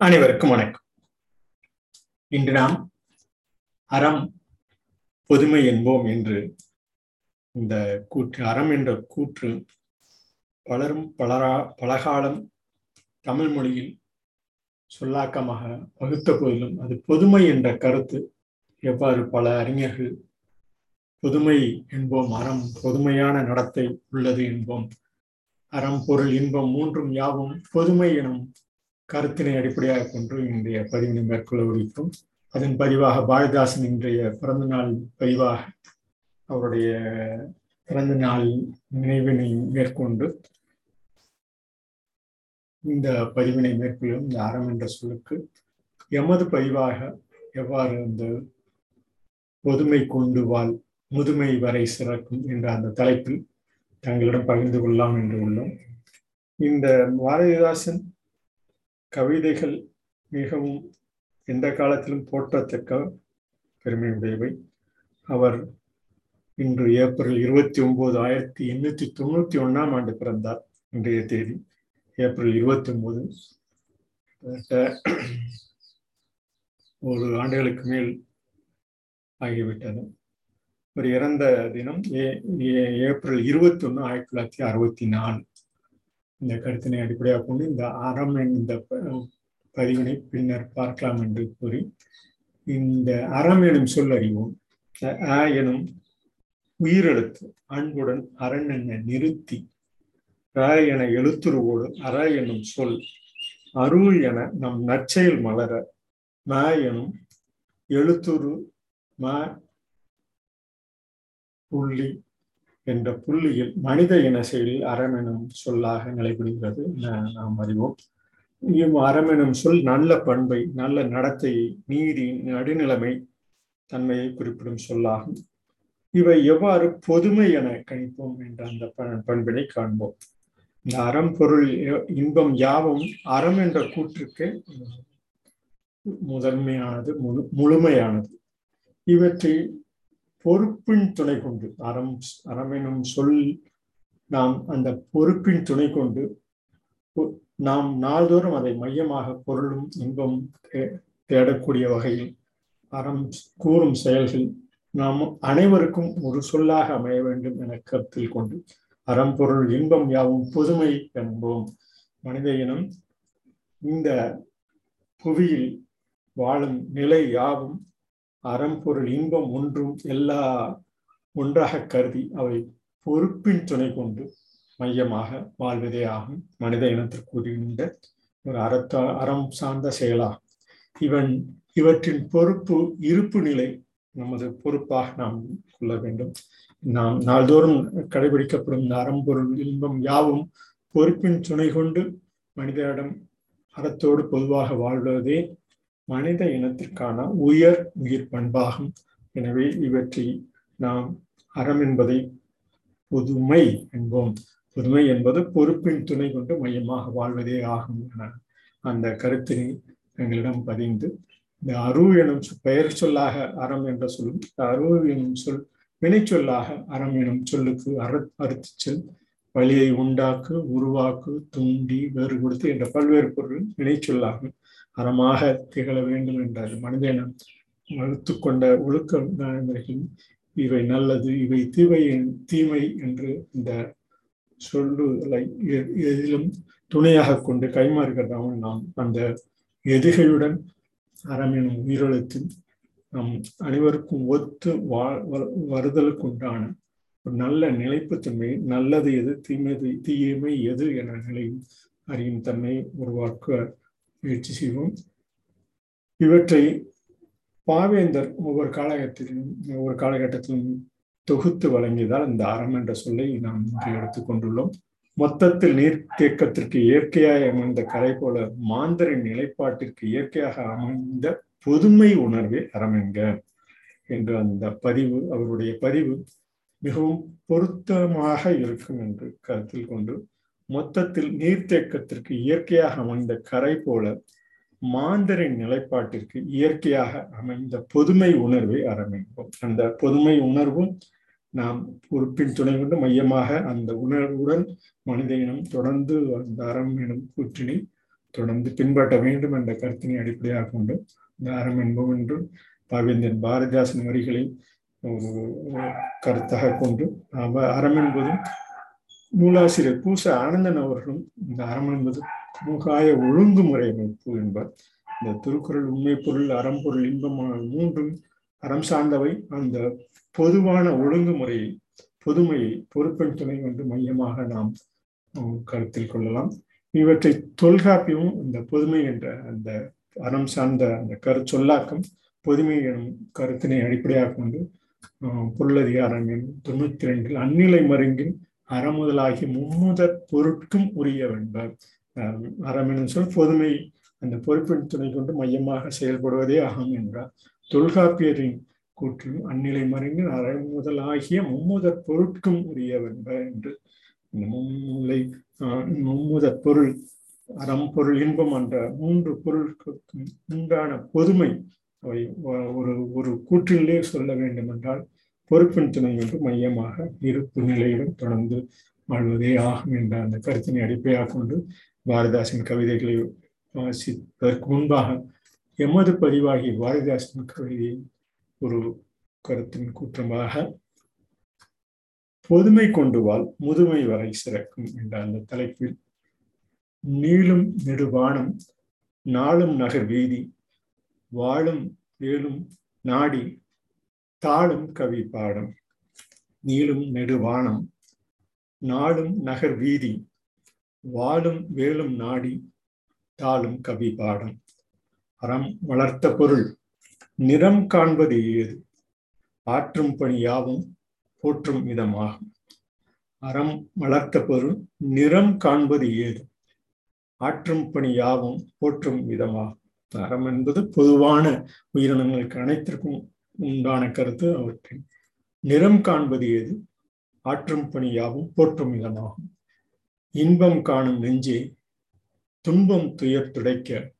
அனைவருக்கும் வணக்கம். இன்று நாம் அறம் பொதுமை என்போம் என்று இந்த கூற்று அறம் என்ற கூற்று பலரும் பலரா பலகாலம் தமிழ் மொழியில் சொல்லாக்கமாக வகுத்த போதிலும் அது பொதுமை என்ற கருத்து எவ்வாறு பல அறிஞர்கள் பொதுமை என்போம் அறம் பொதுமையான நடத்தை உள்ளது என்போம் அறம் பொருள் இன்பம் மூன்றும் யாவும் பொதுமை எனும் கருத்தினை அடிப்படையாக கொண்டு இன்றைய பதிவினை மேற்கொள்ள இருக்கிறோம் அதன் பதிவாக பாரதிதாசன் இன்றைய பிறந்த நாள் பதிவாக அவருடைய பிறந்த நாள் நினைவினை மேற்கொண்டு இந்த பதிவினை மேற்கொள்ளும் இந்த அறம் என்ற சொல்லுக்கு எமது பதிவாக எவ்வாறு அந்த பொதுமை கொண்டு வாழ் முதுமை வரை சிறக்கும் என்ற அந்த தலைப்பில் தங்களிடம் பகிர்ந்து கொள்ளலாம் என்று உள்ளோம். இந்த பாரதிதாசன் கவிதைகள் மிகவும் எந்த காலத்திலும் போற்றத்தக்க பெருமையுடையவை. அவர் இன்று ஏப்ரல் இருபத்தி ஒன்பது ஆயிரத்தி எண்ணூத்தி தொண்ணூத்தி ஒன்னாம் ஆண்டு பிறந்தார் இன்றைய தேதி. ஏப்ரல் இருபத்தி ஒன்பது ஒரு ஆண்டுகளுக்கு மேல் ஆகிவிட்டது. ஒரு இறந்த தினம் ஏ ஏப்ரல் இருபத்தி ஒன்று ஆயிரத்தி தொள்ளாயிரத்தி அறுபத்தி நாலு. இந்த கருத்தினை அடிப்படையாக கொண்டு இந்த அறம் இந்த பதிவினை பின்னர் பார்க்கலாம் என்று கூறி இந்த அறம் எனும் சொல் அறிவோம். அ எனும் உயிரெழுத்து அன்புடன் அரண் என நிறுத்தி ர என எழுத்துருவோடு அற எனும் சொல் அருள் என நம் நற்செயல் மலர ம எனும் எழுத்துரு ம புள்ளி என்ற புள்ளியில் மனித இன செயலில் அறம் எனும் சொல்லாக நிலைபடுகிறது நாம் அறிவோம். அறம் எனும் சொல் நல்ல பண்பை நல்ல நடத்தை நீதி நடுநிலைமை தன்மையை குறிப்பிடும் சொல்லாகும். இவை எவ்வாறு பொதுமை என கணிப்போம் என்ற அந்த பண்பினை காண்போம். இந்த அறம் பொருள் இன்பம் யாவும் அறம் என்ற கூற்றுக்கு முதன்மையானது முழு முழுமையானது. இவற்றை பொறுப்பின் துணை கொண்டு அறம் அறம் எனும் சொல் நாம் அந்த பொறுப்பின் துணை கொண்டு நாம் நாள்தோறும் அதை மையமாக பொருளும் இன்பம் தேடக்கூடிய வகையில் அறம் கூறும் செயல்கள் நாம் அனைவருக்கும் ஒரு சொல்லாக அமைய வேண்டும் என கருத்தில் கொண்டு அறம் பொருள் இன்பம் யாவும் புதுமை என்போம். மனித இனம் இந்த புவியில் வாழும் நிலை யாவும் அறம் பொருள் இன்பம் ஒன்றும் எல்லா ஒன்றாக கருதி அவை பொறுப்பின் துணை கொண்டு மையமாக வாழ்வதே ஆகும். மனித இனத்திற்கு இனத்திற்குரிய ஒரு அறத்த அறம் சார்ந்த செயலாகும். இவன் இவற்றின் பொறுப்பு இருப்பு நிலை நமது பொறுப்பாக நாம் கொள்ள வேண்டும். நாம் நாள்தோறும் கடைபிடிக்கப்படும் இந்த அறம்பொருள் இன்பம் யாவும் பொறுப்பின் துணை கொண்டு மனிதனிடம் அறத்தோடு பொதுவாக வாழ்வதே மனித இனத்திற்கான உயர் உயிர் பண்பாகும். எனவே இவற்றை நாம் அறம் என்பதை புதுமை என்போம். புதுமை என்பது பொறுப்பின் துணை கொண்டு மையமாக வாழ்வதே ஆகும் என அந்த கருத்தினை எங்களிடம் பதிந்து இந்த அரு எனும் பெயர் சொல்லாக அறம் என்ற சொல்லும் அரு எனும் சொல் வினை சொல்லாக அறம் எனும் சொல்லுக்கு அற அறுத்து செல் வழியை உண்டாக்கு உருவாக்கு துண்டி வேறுபடுத்து என்ற பல்வேறு பொருள் வினை சொல்லாகும். அறமாக திகழ வேண்டும் என்றார். மனித இனம் கொண்ட ஒழுக்க நடைமுறைகள் இவை நல்லது இவை தீவை தீமை என்று இந்த சொல்லுதலை எதிலும் துணையாக கொண்டு கைமாறுகிறதாகவும் நாம் அந்த எதிகளுடன் அறம் எனும் உயிரெழுத்தில் நம் அனைவருக்கும் ஒத்து வா வருதலுக்குண்டான ஒரு நல்ல நிலைப்புத்தன்மை நல்லது எது தீமது தீயமை எது என நிலையும் அறியும் தன்மை உருவாக்க முயற்சி செய்வோம். இவற்றை பாவேந்தர் ஒவ்வொரு காலகட்டத்திலும் ஒவ்வொரு காலகட்டத்திலும் தொகுத்து வழங்கியதால் இந்த அறம் என்ற சொல்லை நாம் இன்று எடுத்துக்கொண்டுள்ளோம் மொத்தத்தில் நீர்த்தேக்கத்திற்கு இயற்கையாக அமைந்த கலை போல மாந்தரின் நிலைப்பாட்டிற்கு இயற்கையாக அமைந்த பொதுமை உணர்வே அறமெங்க என்று அந்த பதிவு அவருடைய பதிவு மிகவும் பொருத்தமாக இருக்கும் என்று கருத்தில் கொண்டு மொத்தத்தில் நீர்த்தேக்கத்திற்கு இயற்கையாக அமைந்த கரை போல மாந்தரின் நிலைப்பாட்டிற்கு இயற்கையாக அமைந்த பொதுமை உணர்வை ஆரம்பிப்போம். அந்த பொதுமை உணர்வும் நாம் பொறுப்பின் துணை கொண்டு மையமாக அந்த உணர்வுடன் மனித இனம் தொடர்ந்து அந்த அறம் எனும் கூற்றினை தொடர்ந்து பின்பற்ற வேண்டும் என்ற கருத்தினை அடிப்படையாக கொண்டு இந்த அறம் என்போம் என்று பாவேந்தன் பாரதிதாசன் வரிகளை கருத்தாக கொண்டு அறம் என்பதும் நூலாசிரியர் பூச ஆனந்தன் அவர்களும் இந்த அறம் என்பது முகாய ஒழுங்குமுறை அமைப்பு என்பார். இந்த திருக்குறள் உண்மை பொருள் அறம்பொருள் இன்பமான மூன்றும் அறம் சார்ந்தவை. அந்த பொதுவான ஒழுங்குமுறையை பொதுமையை பொறுப்பெண் துணை வந்து மையமாக நாம் கருத்தில் கொள்ளலாம். இவற்றை தொல்காப்பியமும் இந்த பொதுமை என்ற அந்த அறம் சார்ந்த அந்த கரு சொல்லாக்கம் பொதுமை எனும் கருத்தினை அடிப்படையாக கொண்டு பொருளதிகாரம் தொண்ணூத்தி ரெண்டில் அந்நிலை மருங்கின் அறமுதலாகிய மும்முதற் பொருட்கும் உரியவென்பர். அறம் எனும் சொல் பொதுமை அந்த பொறுப்பின் துணை கொண்டு மையமாக செயல்படுவதே அகம் என்றார். தொல்காப்பியரின் கூற்றிலும் அந்நிலை மறைந்து அறமுதலாகிய மும்முதற் பொருட்கும் உரியவென்ப என்று. இந்த மும்முலை மும்முதற் பொருள் அறம் பொருள் இன்பம் என்ற மூன்று பொருட்களுக்கும் உண்டான பொதுமை அவை ஒரு ஒரு கூற்றிலே சொல்ல வேண்டும் என்றால் பொறுப்பின் துணை என்று மையமாக இருப்பு நிலையிலும் தொடர்ந்து வாழ்வதே ஆகும் என்ற அந்த கருத்தினை அடிப்படையாக கொண்டு பாரதிதாசன் கவிதைகளை வாசிப்பதற்கு முன்பாக எமது பதிவாகி பாரதிதாசன் கவிதையை ஒரு கருத்தின் கூற்றமாக பொதுமை கொண்டு வாழ் முதுமை வரை சிறக்கும் என்ற அந்த தலைப்பில் நீளும் நெடுவானம் நாளும் நகர் வீதி வாழும் வேலும் நாடி தாளும் கவி பாடம் நீளும் நெடுவானம் நாளும் நகர் வீதி வாழும் வேலும் நாடி தாளும் கவி பாடம். அறம் வளர்த்த பொருள் நிறம் காண்பது ஏது? ஆற்றும் பணி யாவும் போற்றும் விதமாகும் அறம் வளர்த்த பொருள் நிறம் காண்பது ஏது? ஆற்றும் பணி யாவும் போற்றும் விதமாகும் அறம் என்பது பொதுவான உயிரினங்களுக்கு அனைத்திற்கும் உண்டான கருத்து அவற்றின் நிறம் காண்பது ஏது? ஆற்றும் பணி யாவும் போற்றும் இதனாகும் இன்பம் காணும் நெஞ்சே துன்பம் துயர் துடைக்க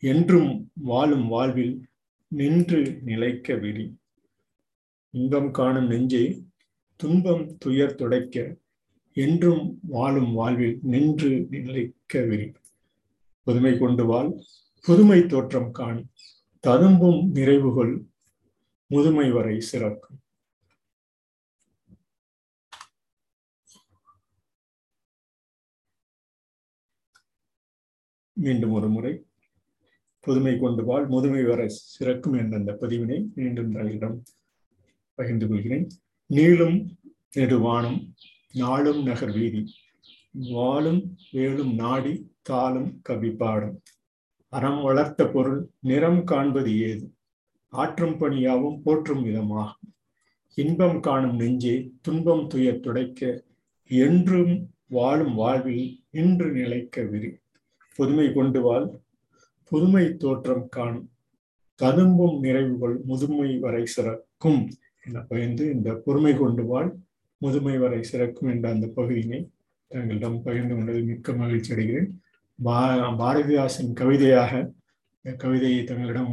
என்றும் வாழும் வாழ்வில் நின்று நிலைக்க விரி. இன்பம் காணும் நெஞ்சே துன்பம் துயர் துடைக்க என்றும் வாழும் வாழ்வில் நின்று நிலைக்க விரி. புதுமை கொண்டு வாழ் புதுமை தோற்றம் காண் ததும்பும் நிறைவுகள் முதுமை வரை சிறக்கும். மீண்டும் ஒரு முறை. புதுமை கொண்டு வாழ் முதுமை வரை சிறக்கும் என்ற அந்த பதிவினை மீண்டும் தங்களிடம் பகிர்ந்து கொள்கிறேன். நீளும் நெடுவானம் நாளும் நகர் வீதி வாழும் வேலும் நாடி தாளும் கவி பாடும். அறம் வளர்த்த பொருள் நிறம் காண்பது ஏது? ஆற்றும் பணியாவும் போற்றும் விதமாகும். இன்பம் காணும் நெஞ்சே துன்பம் துய துடைக்க என்றும் வாழும் வாழ்வில் இன்று நிலைக்க விரி. புதுமை கொண்டு வாழ் புதுமை தோற்றம் காணும் ததும்பும் நிறைவுகள் முதுமை வரை சிறக்கும் என பயந்து இந்த பொறுமை கொண்டு வாழ் முதுமை வரை சிறக்கும் என்ற அந்த பகுதியினை தங்களிடம் பகிர்ந்து கொண்டது மிக்க மகிழ்ச்சி அடைகிறேன். பா பாரதிதாசன் கவிதையாக கவிதையை தங்களிடம்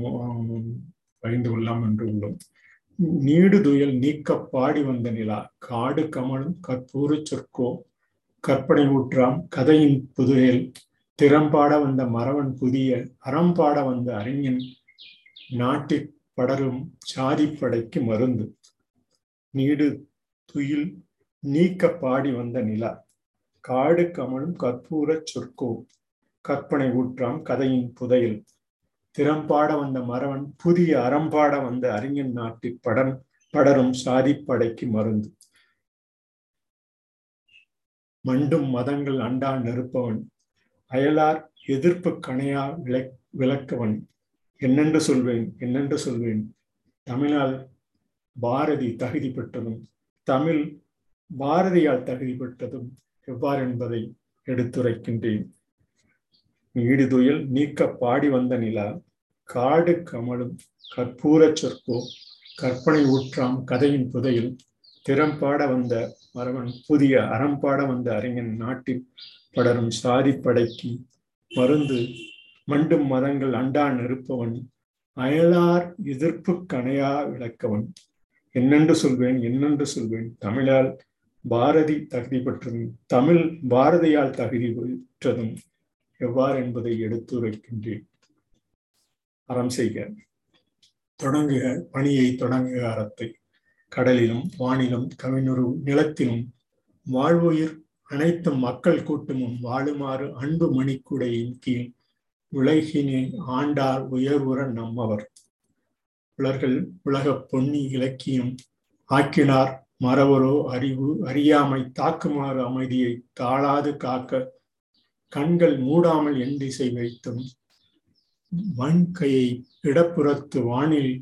பகிர்ந்து கொள்ளலாம் என்று உள்ளோம். நீடு துயல் நீக்க பாடி வந்த நிலா காடு கமலும் கற்பூர சொற்கோ கற்பனை ஊற்றாம் கதையின் புதுயல் திறம்பாட வந்த மரவன் புதிய அறம்பாட வந்த அறிஞன் நாட்டி படரும் சாதிப்படைக்கு மருந்து. நீடு துயில் நீக்க பாடி வந்த நிலா காடு கமலும் கற்பூர சொற்கோ கற்பனை ஊற்றாம் கதையின் புதையல் திறம்பாட வந்த மரவன் புதிய அறம்பாட வந்த அறிஞன் நாட்டில் படன் படரும் சாதிப்படைக்கு மருந்து. மண்டும் மதங்கள் அண்டா நெருப்பவன் அயலார் எதிர்ப்பு கணையா விளக் விளக்கவன். என்னென்று சொல்வேன் என்னென்று சொல்வேன்? தமிழால் பாரதி தகுதி பெற்றதும் தமிழ் பாரதியால் தகுதி பெற்றதும் எவ்வாறு என்பதை எடுத்துரைக்கின்றேன். நீடுதுயில் நீக்க பாடி வந்த நிலா காடு கமலும் கற்பூர சொற்போ கற்பனை ஊற்றாம் கதையின் புதையில் திறம்பாட வந்த மரவன் புதிய அறம்பாட வந்த அறிஞன் நாட்டில் படரும் சாதி படைக்கு மருந்து மண்டும் மதங்கள் அண்டா நெருப்பவன் அயலார் எதிர்ப்பு கணையா விளக்கவன். என்னென்று சொல்வேன் என்னென்று சொல்வேன்? தமிழால் பாரதி தகுதி பெற்றதும் தமிழ் பாரதியால் தகுதி பெற்றதும் எவ்வாறு என்பதை எடுத்துரைக்கின்றேன். அறம் செய்க. தொடங்குக பணியை தொடங்குக அறத்தை. கடலிலும் வானிலும் கவினுரு நிலத்திலும் வாழ்வுயிர் அனைத்து மக்கள் கூட்டமும் வாழுமாறு அன்பு மணிக்குடையின் கீழ் உலகினை ஆண்டார் உயர்வுற நம்மவர். உலர்கள் உலக பொன்னி இலக்கியம் ஆக்கினார் மறவரோ அறிவு அறியாமை தாக்குமாறு அமைதியை தாழாது காக்க கண்கள் மூடாமல் என் திசை வைத்தும் வன்கையை இடப்புறத்து வானில்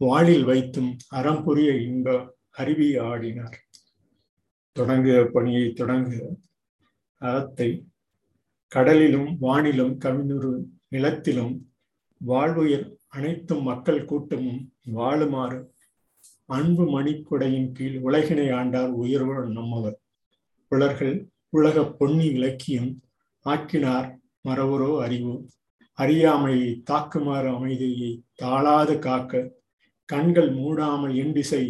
வாளில் வைத்தும் அறம்புரிய இன்ப அருவி ஆடினார். தொடங்குக பணியை தொடங்குக அறத்தை கடலிலும் வானிலும் கவினுறு நிலத்திலும் வாழ்வுயர் அனைத்தும் மக்கள் கூட்டமும் வாழுமாறு அன்பு மணிக்குடையின் கீழ் உலகினை ஆண்டார் உயர்வுடன் நம்மவர். புலர்கள் உலக பொன்னி இலக்கியம் ஆக்கினார் மறவரோ அறிவோம் அறியாமையை தாக்குமாறு அமைதியை தாழாது காக்க கண்கள் மூடாமல் எண்டிசை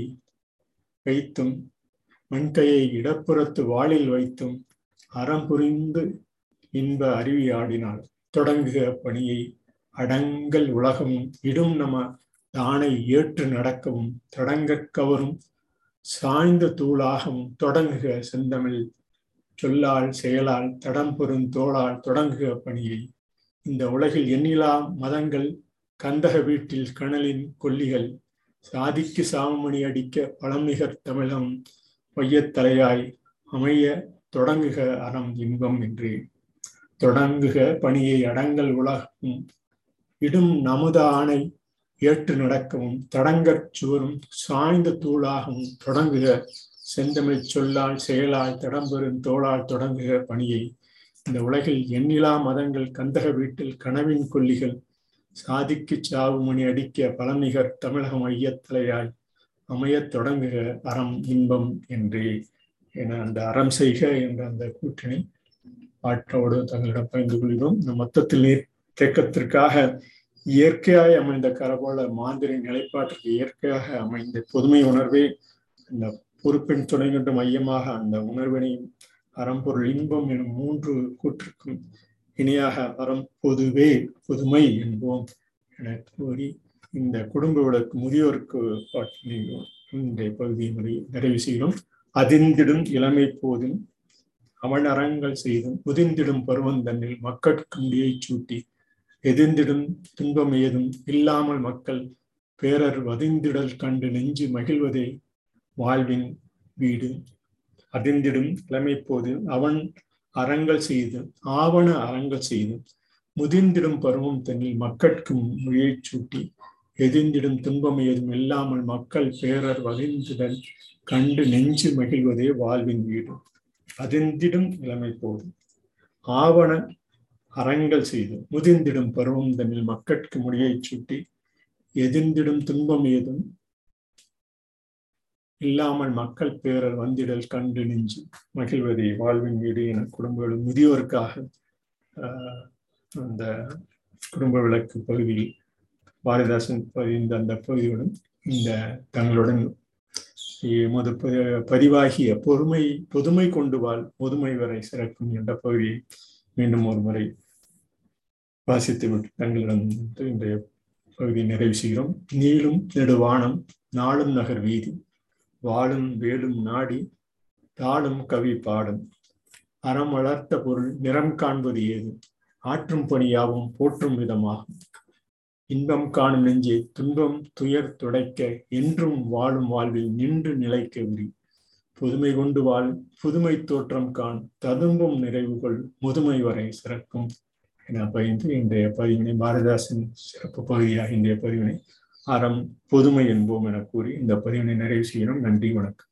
வைத்தும் மண்கையை இடப்புறத்து வாளில் வைத்தும் அறம் புரிந்து இன்ப அருவி ஆடினாள். தொடங்குக பணியை அடங்கல் உலகமும் இடும் நம தானை ஏற்று நடக்கவும் தொடங்கக் கவரும் சாய்ந்த தூளாகவும் தொடங்குக செந்தமிழ் சொல்லால் செயலால் தடம் பெறும் தோளால் தொடங்குக பணியை. இந்த உலகில் எண்ணிலா மதங்கள் கந்தக வீட்டில் கணலின் கொல்லிகள். சாதிக்கு சாமமணி அடிக்க பழமிகர் தமிழம். பொய்யத்தலையாய் அமைய தொடங்குக அறம் இன்பம் என்று தொடங்குக பணியை அடங்கல் உலகும். இடும் நமது ஆணை ஏற்று நடக்கவும் தடங்கற் சுவரும் சாய்ந்த தூளாகவும் தொடங்குக. செந்தமிழ் சொல்லால் செயலால் தடம்பெறும் தோளால் தொடங்குக பணியை. இந்த உலகில் எண்ணிலா மதங்கள் கந்தக வீட்டில் கனவின் கொல்லிகள். சாதிக்கு சாவு மணி அடிக்க பழமிகர் தமிழகம் ஐயத்தலையாய் அமையத் தொடங்குக அறம் இன்பம் என்றே என அந்த அறம் செய்க என்ற அந்த கூட்டணி பாட்டோடு தங்களிடம் பகிர்ந்து கொள்கிறோம். இந்த மொத்தத்தில் நீர் தேக்கத்திற்காக இயற்கையாய் அமைந்த கரபோல மாதிரி நிலைப்பாட்டிற்கு இயற்கையாக அமைந்த பொதுமை உணர்வே அந்த பொறுப்பின் துணை கொண்டு மையமாக அந்த உணர்வினையும் அறம்பொருள் இன்பம் எனும் மூன்று கூற்றுக்கும் இணையாக அறம் பொதுவே பொதுமை என்போம் என கூறி இந்த குடும்ப விளக்கு முதியோருக்கு பாட்டினை இன்றைய பகுதியை நிறைவு செய்கிறோம். அதிர்ந்திடும் இளமை போதும் அவன் அறங்கள் செய்தும் முதிர்ந்திடும் பருவம் தன்னில் மக்கட்கு முடியை சூட்டி எதிர்ந்திடும் துன்பம் ஏதும் இல்லாமல் மக்கள் பேரர் வதிந்திடல் கண்டு நெஞ்சு மகிழ்வதே வாழ்வின் வீடு அதிர்ந்திடும் இளமை போது அவன் அறங்கள் செய்து ஆவண அறங்கள் செய்து முதிர்ந்திடும் பருவம் தன்னில் மக்கட்கும் மொழியை சூட்டி எதிர்ந்திடும் துன்பம் ஏதும் இல்லாமல் மக்கள் பேரர் வதிந்திடல் கண்டு நெஞ்சு மகிழ்வதே வாழ்வின் வீடு. அதிர்ந்திடும் இளமை போது ஆவண அறங்கள் செய்து முதிர்ந்திடும் பருவம் தன்னில் மக்கட்கு முடியை சூட்டி எதிர்ந்திடும் துன்பம் ஏதும் இல்லாமல் மக்கள் பேரர் வந்திடல் கண்டு நெஞ்சு. மகிழ்வதே வாழ்வின் வீடு என குடும்பங்களும் முதியோருக்காக அந்த குடும்ப விளக்கு பகுதியில் பாரதிதாசன் பதிந்த அந்த பகுதியுடன் இந்த தங்களுடன் எமது பதிவாகிய பொறுமை பொதுமை கொண்டு வாழ் முதுமை வரை சிறக்கும் என்ற பகுதியை மீண்டும் ஒரு முறை வாசித்து விட்டு தங்களிடம் இன்றைய பகுதியை நிறைவு செய்கிறோம். நீளும் நெடுவானம் நாளும் நகர் வீதி. வாழும் வேலும் நாடி தாளும் கவி பாடும். அறம் வளர்த்த பொருள் நிறம் காண்பது ஏது? ஆற்றும் பணியாவும் போற்றும் விதமாகும். இன்பம் காணும் நெஞ்சே துன்பம் துயர் துடைக்க என்றும் வாழும் வாழ்வில் நின்று நிலைக்க விரி புதுமை கொண்டு வாழ் புதுமை தோற்றம் காண் ததும்பும் நிறைவுகள் முதுமை வரை சிறக்கும். என பகிர்ந்து இன்றைய பதிவினை பாரதிதாசன் சிறப்பு பகுதியாக இன்றைய பதிவினை அறம் பொதுமை என்போம் என கூறி இந்த பதிவினை நிறைவு செய்கிறோம். நன்றி வணக்கம்.